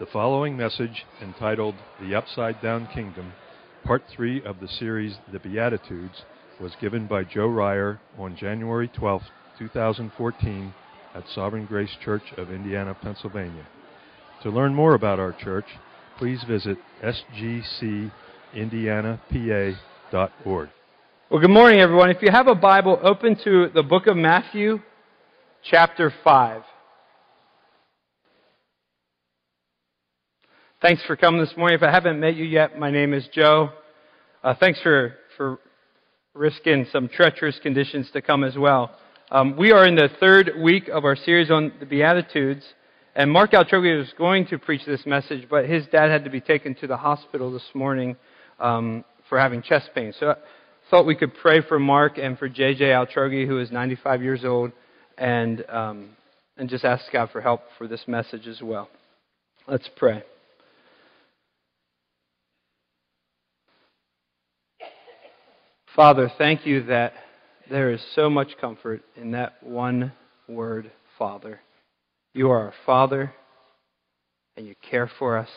The following message, entitled The Upside Down Kingdom, part three of the series The Beatitudes, was given by Joe Ryer on January 12, 2014, at Sovereign Grace Church of Indiana, Pennsylvania. To learn more about our church, please visit sgcindianapa.org. Well, good morning, everyone. If you have a Bible, open to the book of Matthew, chapter 5. Thanks for coming this morning. If I haven't met you yet, my name is Joe. Uh, thanks for, for risking some treacherous conditions to come as well. Um, we are in the third week of our series on the Beatitudes, and Mark Altroghi was going to preach this message, but his dad had to be taken to the hospital this morning um, for having chest pain. So I thought we could pray for Mark and for JJ Altroghi, who is 95 years old, and, um, and just ask God for help for this message as well. Let's pray. Father, thank you that there is so much comfort in that one word, Father. You are our Father, and you care for us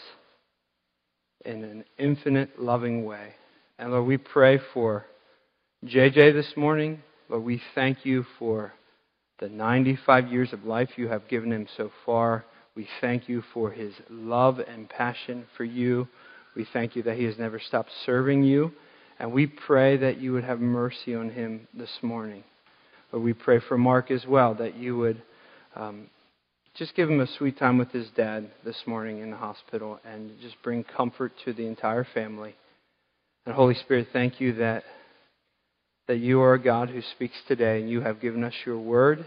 in an infinite, loving way. And Lord, we pray for JJ this morning. Lord, we thank you for the 95 years of life you have given him so far. We thank you for his love and passion for you. We thank you that he has never stopped serving you and we pray that you would have mercy on him this morning. But we pray for Mark as well, that you would um, just give him a sweet time with his dad this morning in the hospital and just bring comfort to the entire family. And Holy Spirit, thank you that, that you are a God who speaks today and you have given us your word.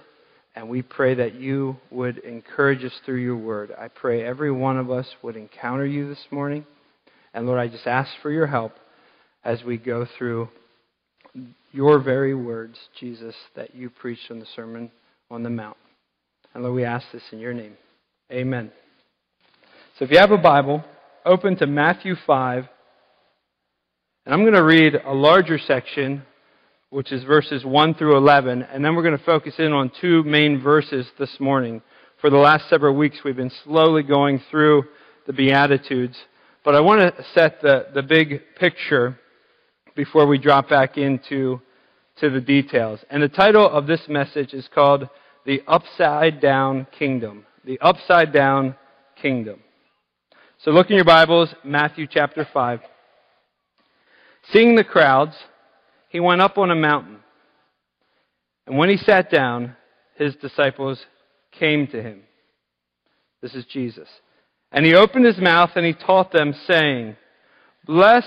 And we pray that you would encourage us through your word. I pray every one of us would encounter you this morning. And Lord, I just ask for your help as we go through your very words, Jesus, that you preached in the Sermon on the Mount. And Lord, we ask this in your name. Amen. So if you have a Bible, open to Matthew 5. And I'm going to read a larger section, which is verses 1 through 11. And then we're going to focus in on two main verses this morning. For the last several weeks, we've been slowly going through the Beatitudes. But I want to set the, the big picture before we drop back into to the details. And the title of this message is called The Upside Down Kingdom. The Upside Down Kingdom. So look in your Bibles, Matthew chapter 5. Seeing the crowds, he went up on a mountain. And when he sat down, his disciples came to him. This is Jesus. And he opened his mouth and he taught them, saying, Blessed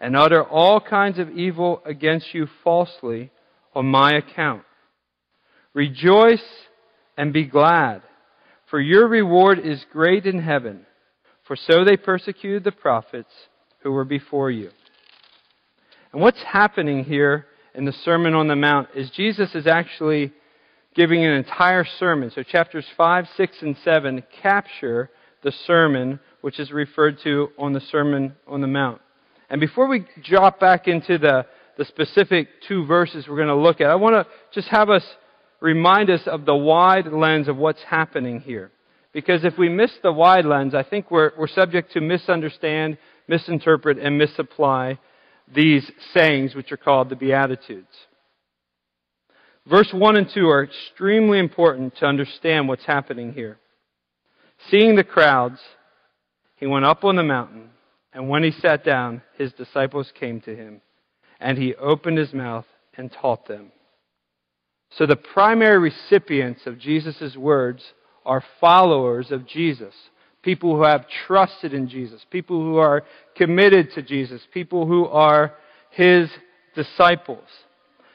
and utter all kinds of evil against you falsely on my account. Rejoice and be glad, for your reward is great in heaven, for so they persecuted the prophets who were before you. And what's happening here in the Sermon on the Mount is Jesus is actually giving an entire sermon. So chapters 5, 6, and 7 capture the sermon which is referred to on the Sermon on the Mount. And before we drop back into the, the specific two verses we're going to look at, I want to just have us remind us of the wide lens of what's happening here. Because if we miss the wide lens, I think we're, we're subject to misunderstand, misinterpret, and misapply these sayings, which are called the Beatitudes. Verse 1 and 2 are extremely important to understand what's happening here. Seeing the crowds, he went up on the mountain And when he sat down, his disciples came to him, and he opened his mouth and taught them. So the primary recipients of Jesus' words are followers of Jesus, people who have trusted in Jesus, people who are committed to Jesus, people who are his disciples.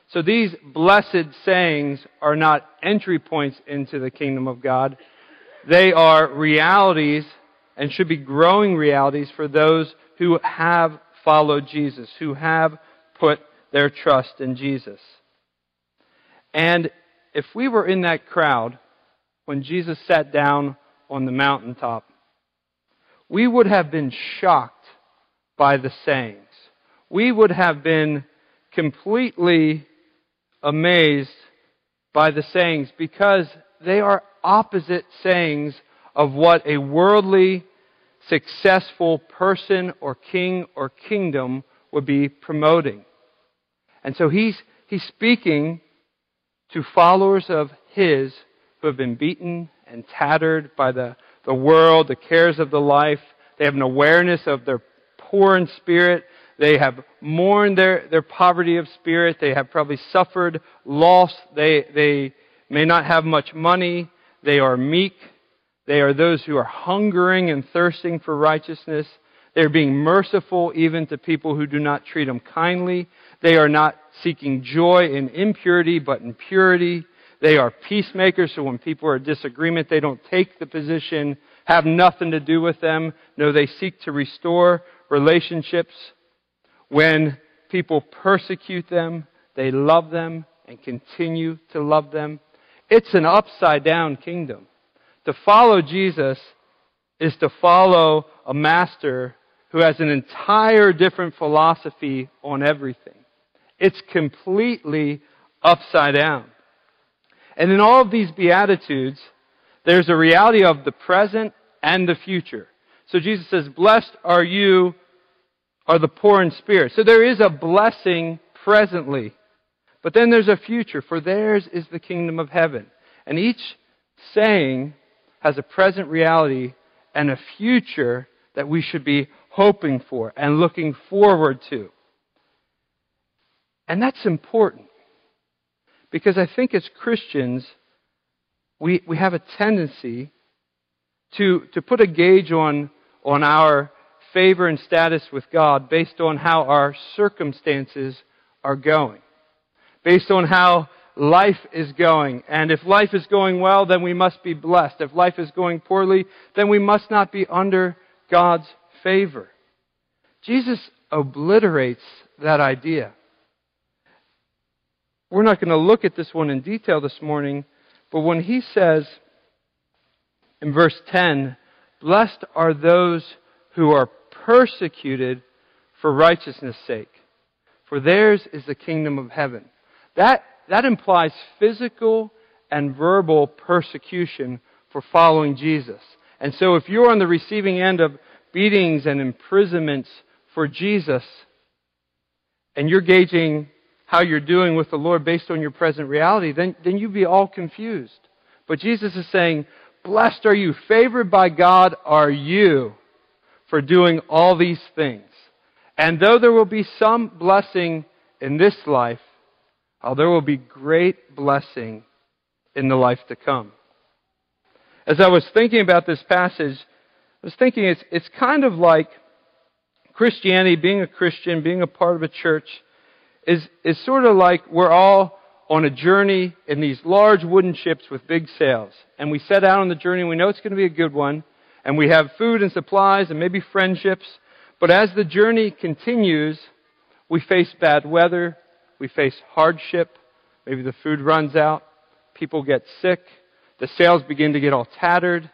So these blessed sayings are not entry points into the kingdom of God. They are realities and should be growing realities for those who have followed Jesus, who have put their trust in Jesus. And if we were in that crowd when Jesus sat down on the mountaintop, we would have been shocked by the sayings. We would have been completely amazed by the sayings because they are opposite sayings of what a worldly, successful person or king or kingdom would be promoting. And so he's, he's speaking to followers of his who have been beaten and tattered by the, the world, the cares of the life. They have an awareness of their poor in spirit. They have mourned their, their poverty of spirit. They have probably suffered loss. They, they may not have much money. They are meek. They are those who are hungering and thirsting for righteousness. They are being merciful even to people who do not treat them kindly. They are not seeking joy in impurity, but in purity. They are peacemakers, so when people are in disagreement, they don't take the position, have nothing to do with them. No, they seek to restore relationships. When people persecute them, they love them and continue to love them. It's an upside down kingdom. To follow Jesus is to follow a master who has an entire different philosophy on everything. It's completely upside down. And in all of these Beatitudes, there's a reality of the present and the future. So Jesus says, Blessed are you, are the poor in spirit. So there is a blessing presently. But then there's a future, for theirs is the kingdom of heaven. And each saying has a present reality and a future that we should be hoping for and looking forward to. And that's important because I think as Christians, we, we have a tendency to, to put a gauge on, on our favor and status with God based on how our circumstances are going, based on how life is going. And if life is going well, then we must be blessed. If life is going poorly, then we must not be under God's favor. Jesus obliterates that idea. We're not going to look at this one in detail this morning, but when he says in verse 10, Blessed are those who are persecuted for righteousness' sake, for theirs is the kingdom of heaven. That, that implies physical and verbal persecution for following Jesus. And so if you're on the receiving end of beatings and imprisonments for Jesus, and you're gauging how you're doing with the Lord based on your present reality, then, then you'd be all confused. But Jesus is saying, Blessed are you, favored by God are you for doing all these things. And though there will be some blessing in this life, there will be great blessing in the life to come. As I was thinking about this passage, I was thinking it's, it's kind of like Christianity, being a Christian, being a part of a church, is, is sort of like we're all on a journey in these large wooden ships with big sails. And we set out on the journey, we know it's going to be a good one, and we have food and supplies and maybe friendships. But as the journey continues, we face bad weather, we face hardship, maybe the food runs out, people get sick, the sails begin to get all tattered,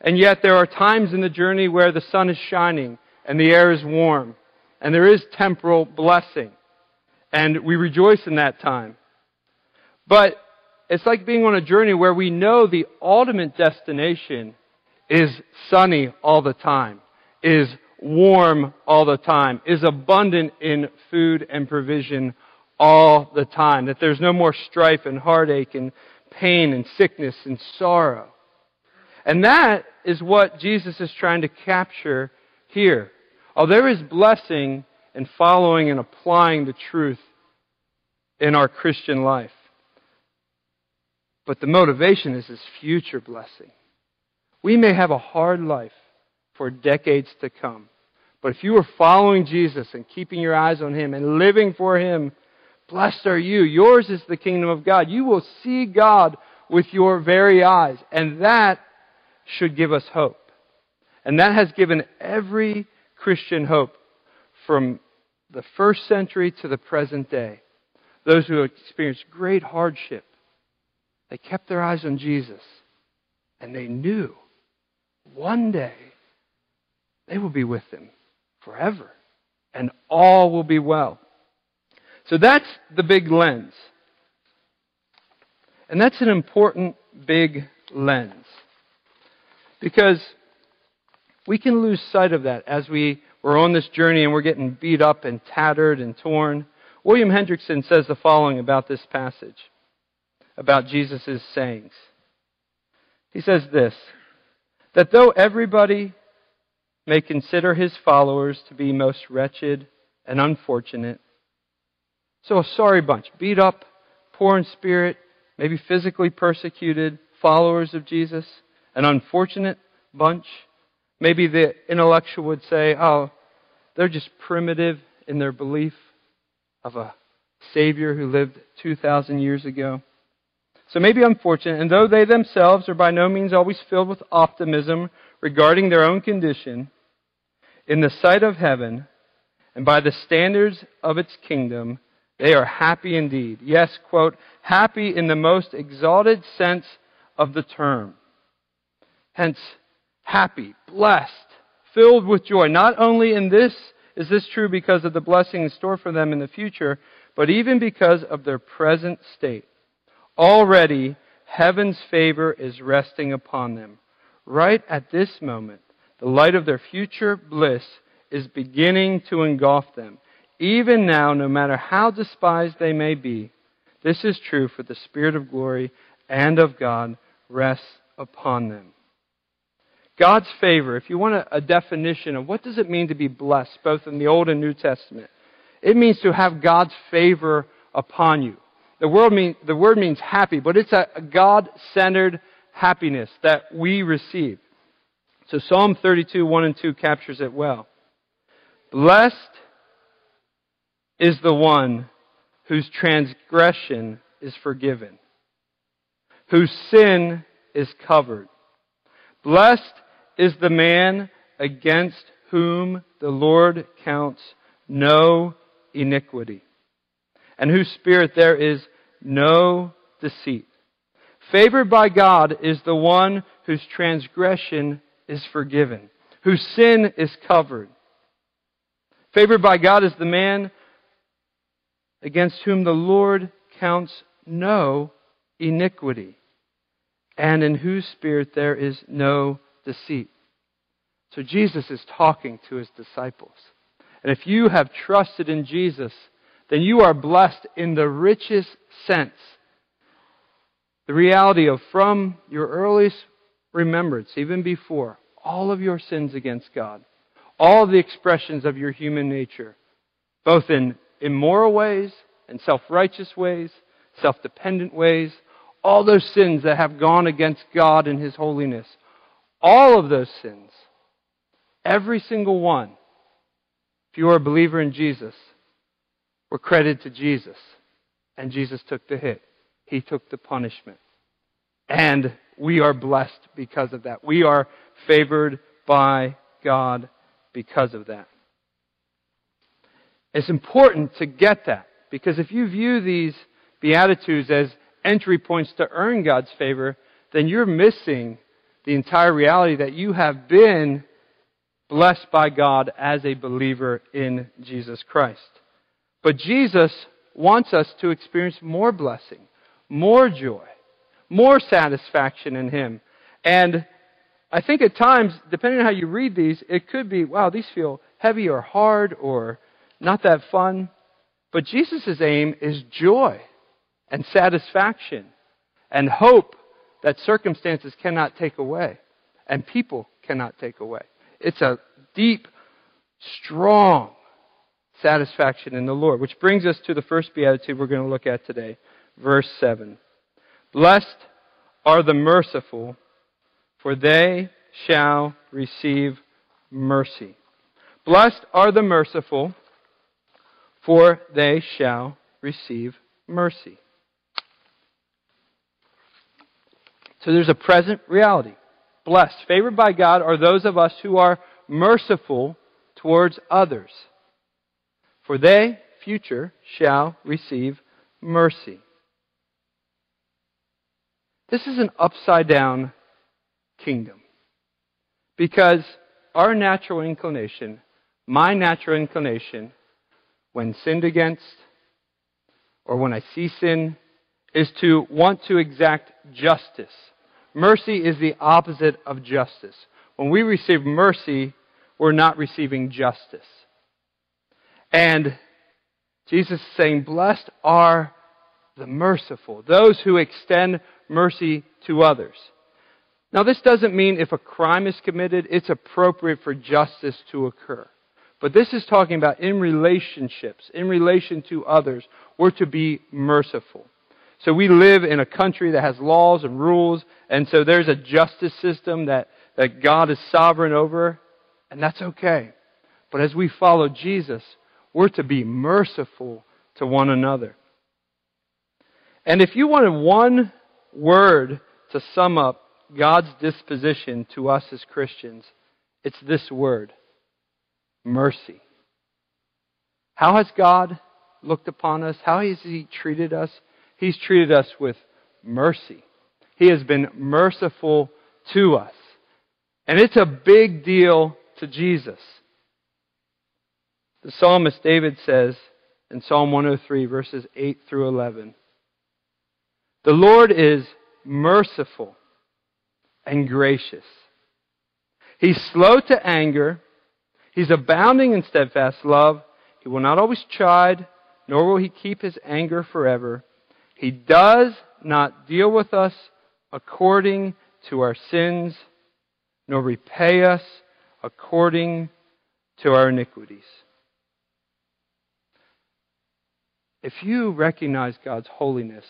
and yet there are times in the journey where the sun is shining and the air is warm and there is temporal blessing. And we rejoice in that time. But it's like being on a journey where we know the ultimate destination is sunny all the time, is warm all the time, is abundant in food and provision all the time. That there's no more strife and heartache and pain and sickness and sorrow. And that is what Jesus is trying to capture here. Oh, there is blessing in following and applying the truth in our Christian life. But the motivation is His future blessing. We may have a hard life for decades to come. But if you are following Jesus and keeping your eyes on Him and living for Him, blessed are you. Yours is the kingdom of God. You will see God with your very eyes. And that should give us hope. And that has given every Christian hope from the first century to the present day. Those who experienced great hardship, they kept their eyes on Jesus. And they knew one day they will be with him forever. And all will be well. So that's the big lens. And that's an important big lens. Because we can lose sight of that as we we're on this journey and we're getting beat up and tattered and torn. William Hendriksen says the following about this passage, about Jesus' sayings. He says this that though everybody may consider his followers to be most wretched and unfortunate, so a sorry bunch, beat up, poor in spirit, maybe physically persecuted followers of Jesus, an unfortunate bunch. Maybe the intellectual would say, oh, they're just primitive in their belief of a Savior who lived 2,000 years ago. So maybe unfortunate, and though they themselves are by no means always filled with optimism regarding their own condition, in the sight of heaven and by the standards of its kingdom, they are happy indeed. Yes, quote, happy in the most exalted sense of the term. Hence, happy, blessed, filled with joy. Not only in this is this true because of the blessing in store for them in the future, but even because of their present state. Already, heaven's favor is resting upon them. Right at this moment, the light of their future bliss is beginning to engulf them. Even now, no matter how despised they may be, this is true for the Spirit of glory and of God rests upon them. God's favor, if you want a, a, definition of what does it mean to be blessed, both in the Old and New Testament, it means to have God's favor upon you. The, word, mean, the word means happy, but it's a, a God centered happiness that we receive. So Psalm 32, 1 and 2 captures it well. Blessed is the one whose transgression is forgiven, whose sin is covered. Blessed is the man against whom the Lord counts no iniquity, and whose spirit there is no deceit. Favored by God is the one whose transgression is forgiven, whose sin is covered. Favored by God is the man against whom the Lord counts no iniquity, and in whose spirit there is no deceit. So Jesus is talking to his disciples. And if you have trusted in Jesus, then you are blessed in the richest sense. The reality of from your earliest remembrance, even before, all of your sins against God, all the expressions of your human nature, both in immoral ways and self righteous ways, self dependent ways, all those sins that have gone against God and His holiness, all of those sins, every single one, if you are a believer in Jesus, were credited to Jesus. And Jesus took the hit. He took the punishment. And we are blessed because of that. We are favored by God because of that. It's important to get that because if you view these Beatitudes as entry points to earn God's favor, then you're missing the entire reality that you have been blessed by God as a believer in Jesus Christ. But Jesus wants us to experience more blessing, more joy, more satisfaction in Him. And I think at times, depending on how you read these, it could be, wow, these feel heavy or hard or not that fun. But Jesus' aim is joy and satisfaction and hope that circumstances cannot take away and people cannot take away. It's a deep strong satisfaction in the Lord. Which brings us to the first beatitude we're going to look at today, verse 7. Blessed are the merciful, for they shall receive mercy. Blessed are the merciful, for they shall receive mercy. So there's a present reality. Blessed, favored by God are those of us who are merciful towards others. For they, future, shall receive mercy. This is an upside down kingdom. Because our natural inclination, my natural inclination, when sinned against or when I see sin, is to want to exact justice. Mercy is the opposite of justice. When we receive mercy, we're not receiving justice. And Jesus is saying, Blessed are the merciful, those who extend mercy to others. Now, this doesn't mean if a crime is committed, it's appropriate for justice to occur. But this is talking about in relationships, in relation to others, we're to be merciful. So we live in a country that has laws and rules, and so there's a justice system that, that God is sovereign over, and that's okay. But as we follow Jesus, we're to be merciful to one another. And if you wanted one word to sum up God's disposition to us as Christians, it's this word mercy. How has God looked upon us? How has He treated us? He's treated us with mercy. He has been merciful to us. And it's a big deal to Jesus. The psalmist David says in Psalm 103, verses 8 through 11 The Lord is merciful and gracious. He's slow to anger. He's abounding in steadfast love. He will not always chide, nor will he keep his anger forever. He does not deal with us according to our sins, nor repay us according to our iniquities. If you recognize God's holiness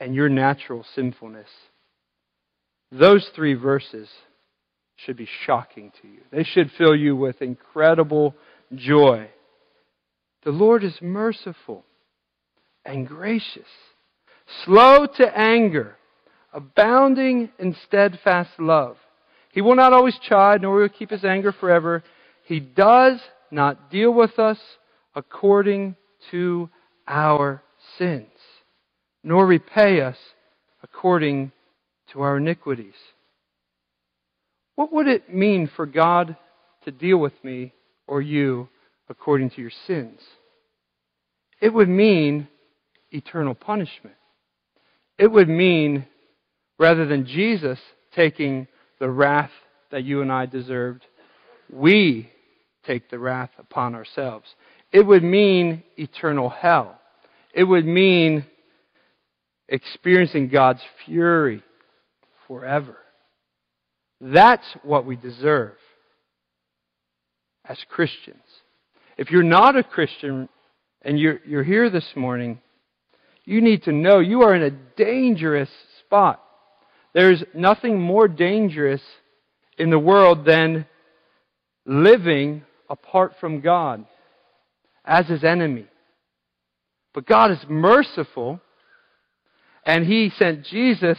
and your natural sinfulness, those three verses should be shocking to you. They should fill you with incredible joy. The Lord is merciful and gracious, slow to anger, abounding in steadfast love. He will not always chide, nor will he keep his anger forever. He does not deal with us according to our sins, nor repay us according to our iniquities. What would it mean for God to deal with me or you according to your sins? It would mean eternal punishment. It would mean, rather than Jesus taking the wrath that you and I deserved, we take the wrath upon ourselves. It would mean eternal hell. It would mean experiencing God's fury forever. That's what we deserve as Christians. If you're not a Christian and you're, you're here this morning, you need to know you are in a dangerous spot. There's nothing more dangerous in the world than living apart from God as his enemy. But God is merciful, and he sent Jesus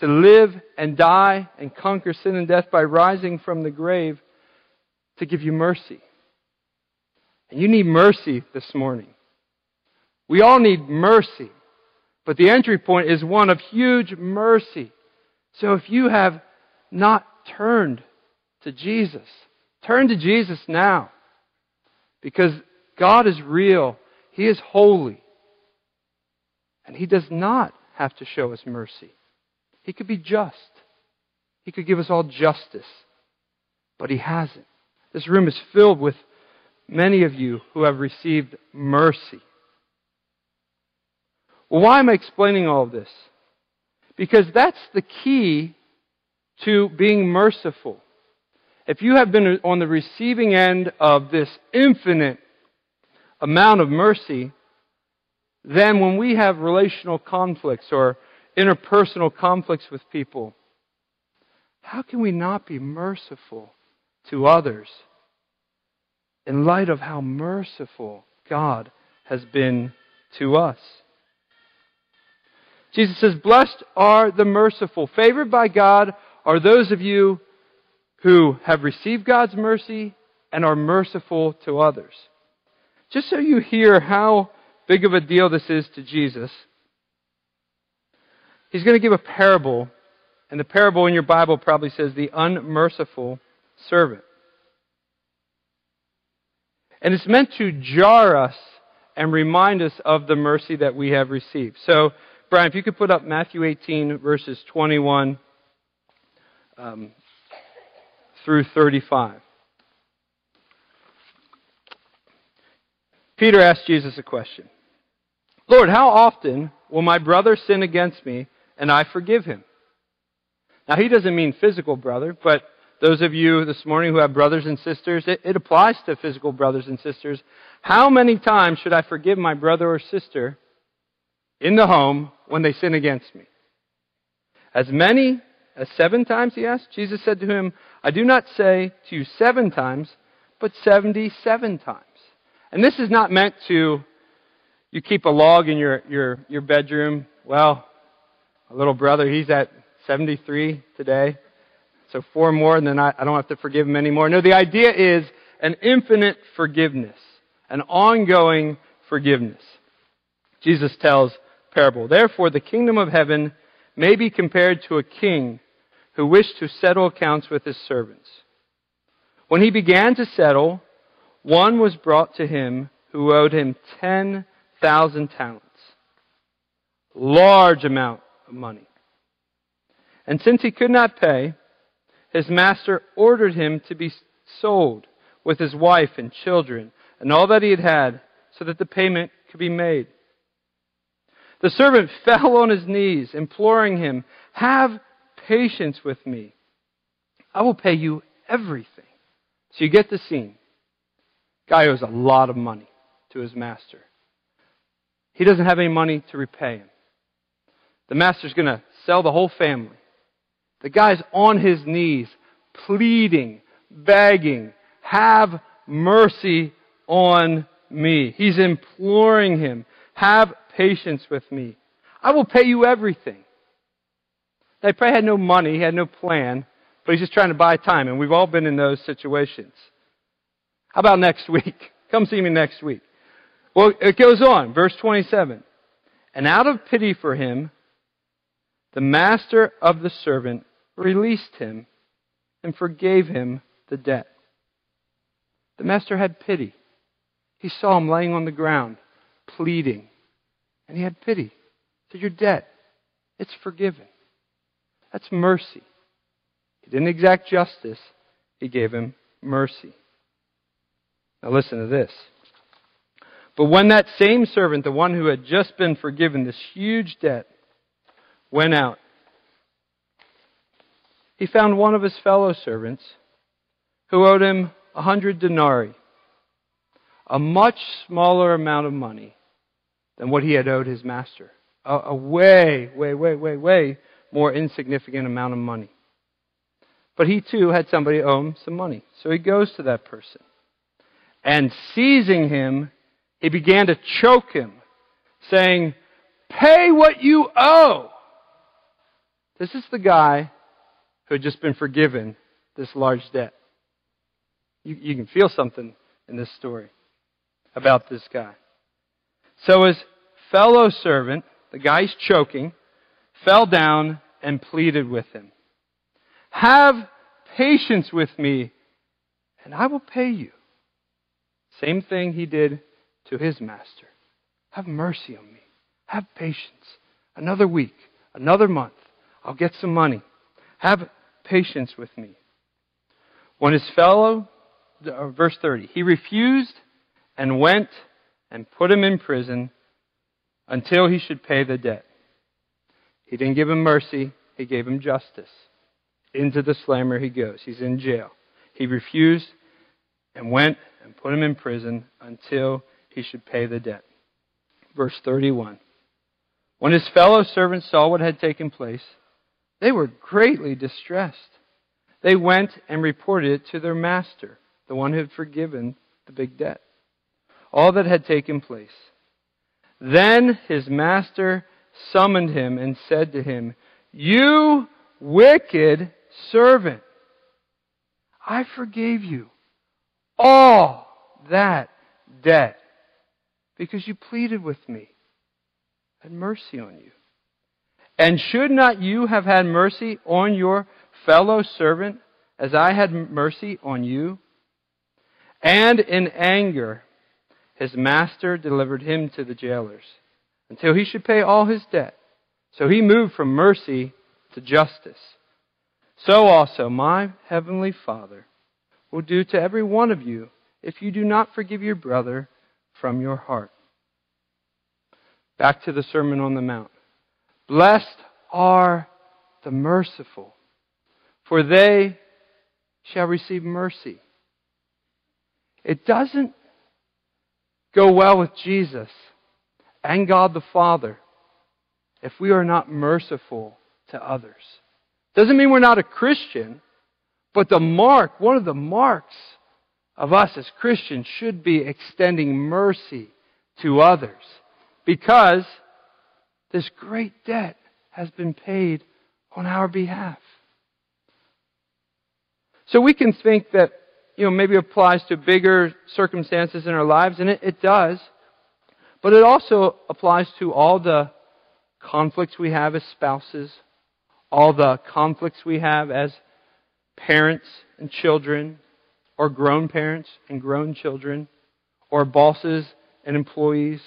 to live and die and conquer sin and death by rising from the grave to give you mercy. And you need mercy this morning. We all need mercy. But the entry point is one of huge mercy. So if you have not turned to Jesus, turn to Jesus now. Because God is real. He is holy. And He does not have to show us mercy. He could be just. He could give us all justice. But He hasn't. This room is filled with many of you who have received mercy. Well, why am I explaining all of this? Because that's the key to being merciful. if you have been on the receiving end of this infinite amount of mercy, then when we have relational conflicts or interpersonal conflicts with people, how can we not be merciful to others in light of how merciful God has been to us? Jesus says, Blessed are the merciful. Favored by God are those of you who have received God's mercy and are merciful to others. Just so you hear how big of a deal this is to Jesus, he's going to give a parable, and the parable in your Bible probably says the unmerciful servant. And it's meant to jar us and remind us of the mercy that we have received. So, Brian, if you could put up Matthew 18, verses 21 um, through 35. Peter asked Jesus a question Lord, how often will my brother sin against me and I forgive him? Now, he doesn't mean physical brother, but those of you this morning who have brothers and sisters, it, it, applies to physical brothers and sisters. How many times should I forgive my brother or sister in the home when they sin against me? As many as seven times, he asked. Jesus said to him, I do not say to you seven times, but 77 times. And this is not meant to, you keep a log in your, your, your bedroom. Well, a little brother, he's at 73 today. So four more, and then I, I don't have to forgive him anymore. No, the idea is an infinite forgiveness, an ongoing forgiveness. Jesus tells parable. Therefore, the kingdom of heaven may be compared to a king who wished to settle accounts with his servants. When he began to settle, one was brought to him who owed him 10,000 talents. Large amount money. And since he could not pay, his master ordered him to be sold with his wife and children and all that he had had so that the payment could be made. The servant fell on his knees, imploring him, Have patience with me. I will pay you everything. So you get the scene. Guy owes a lot of money to his master. He doesn't have any money to repay him. The master's going to sell the whole family. The guy's on his knees, pleading, begging, have mercy on me. He's imploring him, have patience with me. I will pay you everything. They he probably had no money, he had no plan, but he's just trying to buy time, and we've all been in those situations. How about next week? Come see me next week. Well, it goes on, verse 27. And out of pity for him, the master of the servant released him and forgave him the debt. The master had pity. He saw him laying on the ground, pleading, and he had pity. He said, Your debt, it's forgiven. That's mercy. He didn't exact justice, he gave him mercy. Now listen to this. But when that same servant, the one who had just been forgiven this huge debt, went out, he found one of his fellow servants who owed him a hundred denarii, a much smaller amount of money than what he had owed his master. A, a way, way, way, way, way more insignificant amount of money. But he too had somebody owe him some money. So he goes to that person. And seizing him, he began to choke him, saying, Pay what you owe. This is the guy who had just been forgiven this large debt. You, you can feel something in this story about this guy. So his fellow servant, the guy's choking, fell down and pleaded with him. Have patience with me, and I will pay you. Same thing he did to his master. Have mercy on me. Have patience. Another week, another month. I'll get some money. Have patience with me. When his fellow, uh, verse 30, he refused and went and put him in prison until he should pay the debt. He didn't give him mercy, he gave him justice. Into the slammer he goes. He's in jail. He refused and went and put him in prison until he should pay the debt. Verse 31. When his fellow servants saw what had taken place, they were greatly distressed. They went and reported it to their master, the one who had forgiven the big debt, all that had taken place. Then his master summoned him and said to him, You wicked servant, I forgave you all that debt because you pleaded with me. Had mercy on you. And should not you have had mercy on your fellow servant as I had mercy on you? And in anger, his master delivered him to the jailers until he should pay all his debt. So he moved from mercy to justice. So also my heavenly Father will do to every one of you if you do not forgive your brother from your heart. Back to the Sermon on the Mount. Blessed are the merciful, for they shall receive mercy. It doesn't go well with Jesus and God the Father if we are not merciful to others. Doesn't mean we're not a Christian, but the mark, one of the marks of us as Christians should be extending mercy to others because this great debt has been paid on our behalf. So we can think that, you know, maybe applies to bigger circumstances in our lives, and it, it does. But it also applies to all the conflicts we have as spouses, all the conflicts we have as parents and children, or grown parents and grown children, or bosses and employees.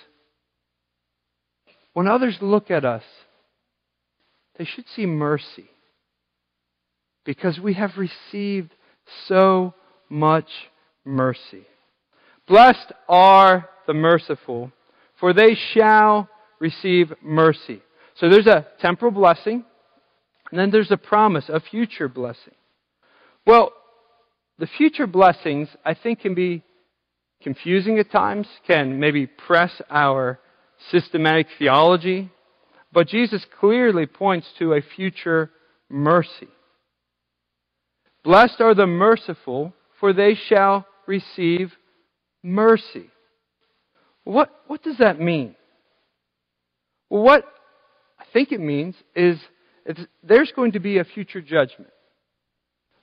When others look at us, they should see mercy because we have received so much mercy. Blessed are the merciful, for they shall receive mercy. So there's a temporal blessing, and then there's a promise, a future blessing. Well, the future blessings, I think, can be confusing at times, can maybe press our systematic theology, but Jesus clearly points to a future mercy. Blessed are the merciful, for they shall receive mercy. What, what does that mean? Well, what I think it means is there's going to be a future judgment.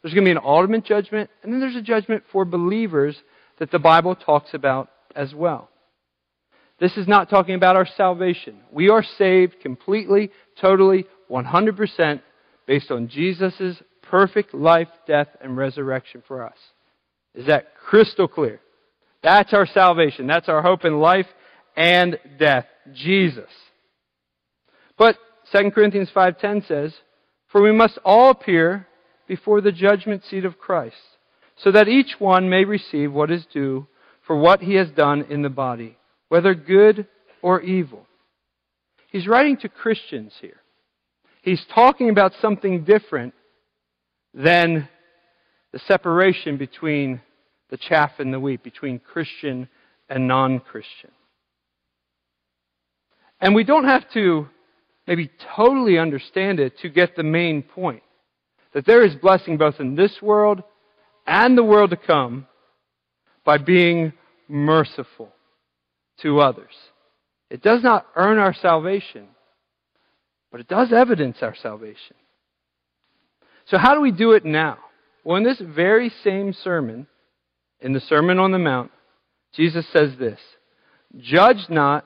There's going to be an ultimate judgment, and then there's a judgment for believers that the Bible talks about as well. This is not talking about our salvation. We are saved completely, totally, 100% based on Jesus' perfect life, death, and resurrection for us. Is that crystal clear? That's our salvation. That's our hope in life and death. Jesus. But 2 Corinthians 5:10 says, "For we must all appear before the judgment seat of Christ, so that each one may receive what is due for what he has done in the body, whether good or evil. He's writing to Christians here. He's talking about something different than the separation between the chaff and the wheat, between Christian and non Christian. And we don't have to maybe totally understand it to get the main point that there is blessing both in this world and the world to come by being merciful to others. It does not earn our salvation, but it does evidence our salvation. So, how do we do it now? Well, in this very same sermon, in the Sermon on the Mount, Jesus says this Judge not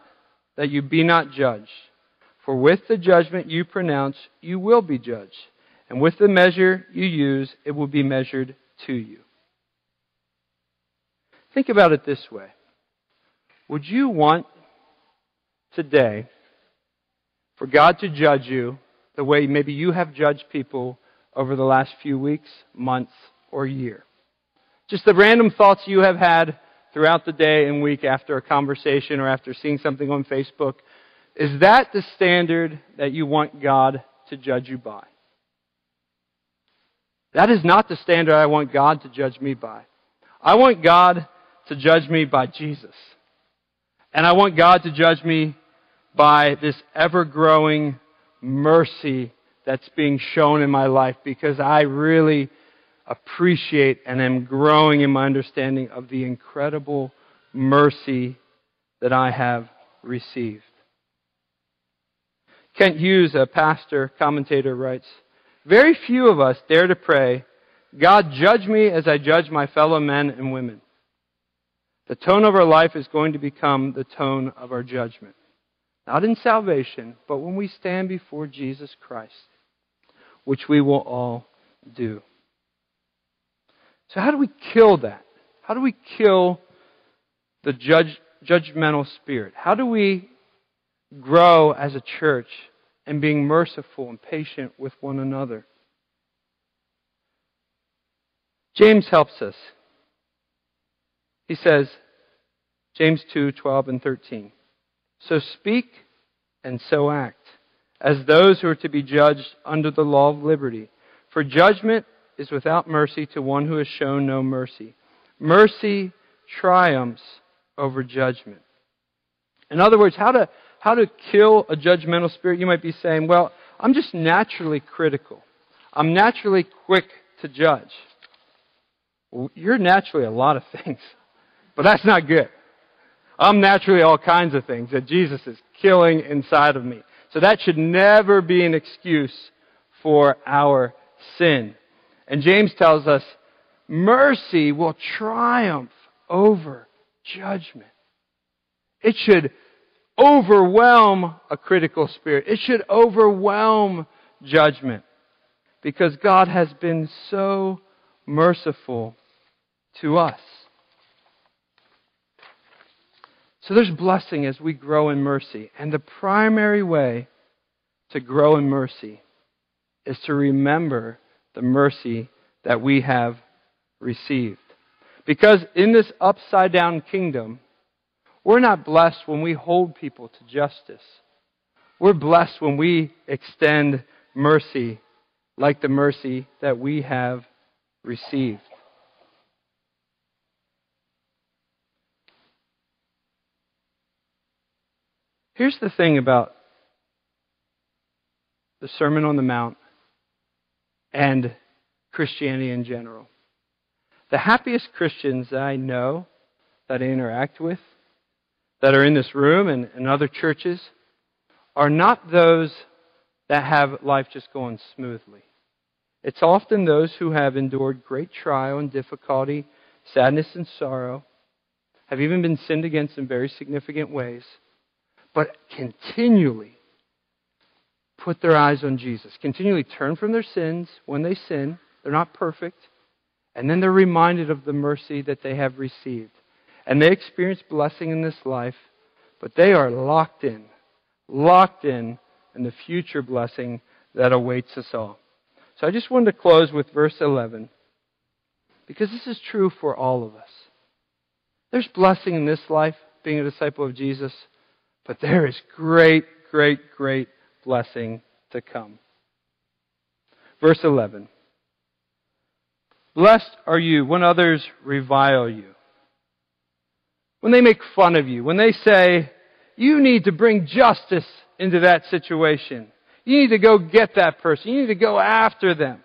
that you be not judged, for with the judgment you pronounce, you will be judged. And with the measure you use, it will be measured to you. Think about it this way Would you want today for God to judge you the way maybe you have judged people over the last few weeks, months, or year? Just the random thoughts you have had throughout the day and week after a conversation or after seeing something on Facebook. Is that the standard that you want God to judge you by? That is not the standard I want God to judge me by. I want God to judge me by Jesus. And I want God to judge me by this ever growing mercy that's being shown in my life because I really appreciate and am growing in my understanding of the incredible mercy that I have received. Kent Hughes, a pastor, commentator, writes Very few of us dare to pray, God, judge me as I judge my fellow men and women. The tone of our life is going to become the tone of our judgment. Not in salvation, but when we stand before Jesus Christ, which we will all do. So, how do we kill that? How do we kill the judge, judgmental spirit? How do we grow as a church and being merciful and patient with one another? James helps us. He says, James 2 12 and 13. So speak and so act, as those who are to be judged under the law of liberty. For judgment is without mercy to one who has shown no mercy. Mercy triumphs over judgment. In other words, how to, how to kill a judgmental spirit, you might be saying, well, I'm just naturally critical. I'm naturally quick to judge. You're naturally a lot of things, but that's not good. I'm naturally all kinds of things that Jesus is killing inside of me. So that should never be an excuse for our sin. And James tells us mercy will triumph over judgment. It should overwhelm a critical spirit. It should overwhelm judgment because God has been so merciful to us. So there's blessing as we grow in mercy. And the primary way to grow in mercy is to remember the mercy that we have received. Because in this upside down kingdom, we're not blessed when we hold people to justice. We're blessed when we extend mercy like the mercy that we have received. Here's the thing about the Sermon on the Mount and Christianity in general. The happiest Christians that I know, that I interact with, that are in this room and, and other churches, are not those that have life just going smoothly. It's often those who have endured great trial and difficulty, sadness and sorrow, have even been sinned against in very significant ways, but continually put their eyes on Jesus, continually turn from their sins when they sin. They're not perfect. And then they're reminded of the mercy that they have received. And they experience blessing in this life, but they are locked in, locked in in the future blessing that awaits us all. So I just wanted to close with verse 11 because this is true for all of us. There's blessing in this life, being a disciple of Jesus, but there is great, great, great blessing to come. Verse 11 Blessed are you when others revile you, when they make fun of you, when they say, You need to bring justice into that situation. You need to go get that person. You need to go after them.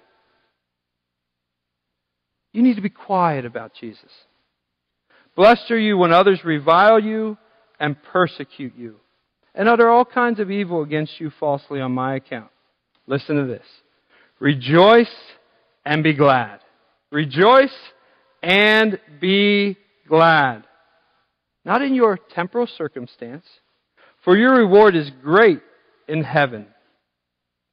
You need to be quiet about Jesus. Blessed are you when others revile you and persecute you and utter all kinds of evil against you falsely on my account. Listen to this. Rejoice and be glad. Rejoice and be glad. Not in your temporal circumstance, for your reward is great in heaven.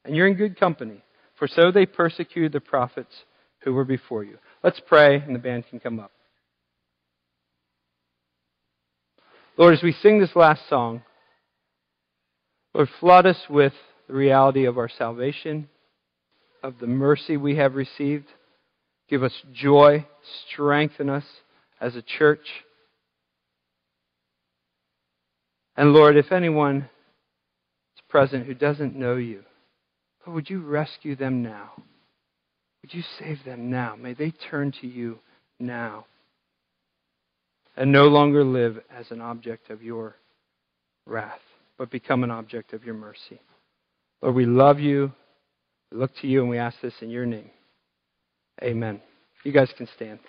And you're in good company, for so they persecuted the prophets who were before you. Let's pray, and the band can come up. Lord, as we sing this last song, Lord, flood us with the reality of our salvation, of the mercy we have received. Give us joy, strengthen us as a church. And Lord, if anyone is present who doesn't know you, Lord, would you rescue them now? Would you save them now? May they turn to you now and no longer live as an object of your wrath, but become an object of your mercy. Lord, we love you. We look to you and we ask this in your name. Amen. You guys can stand.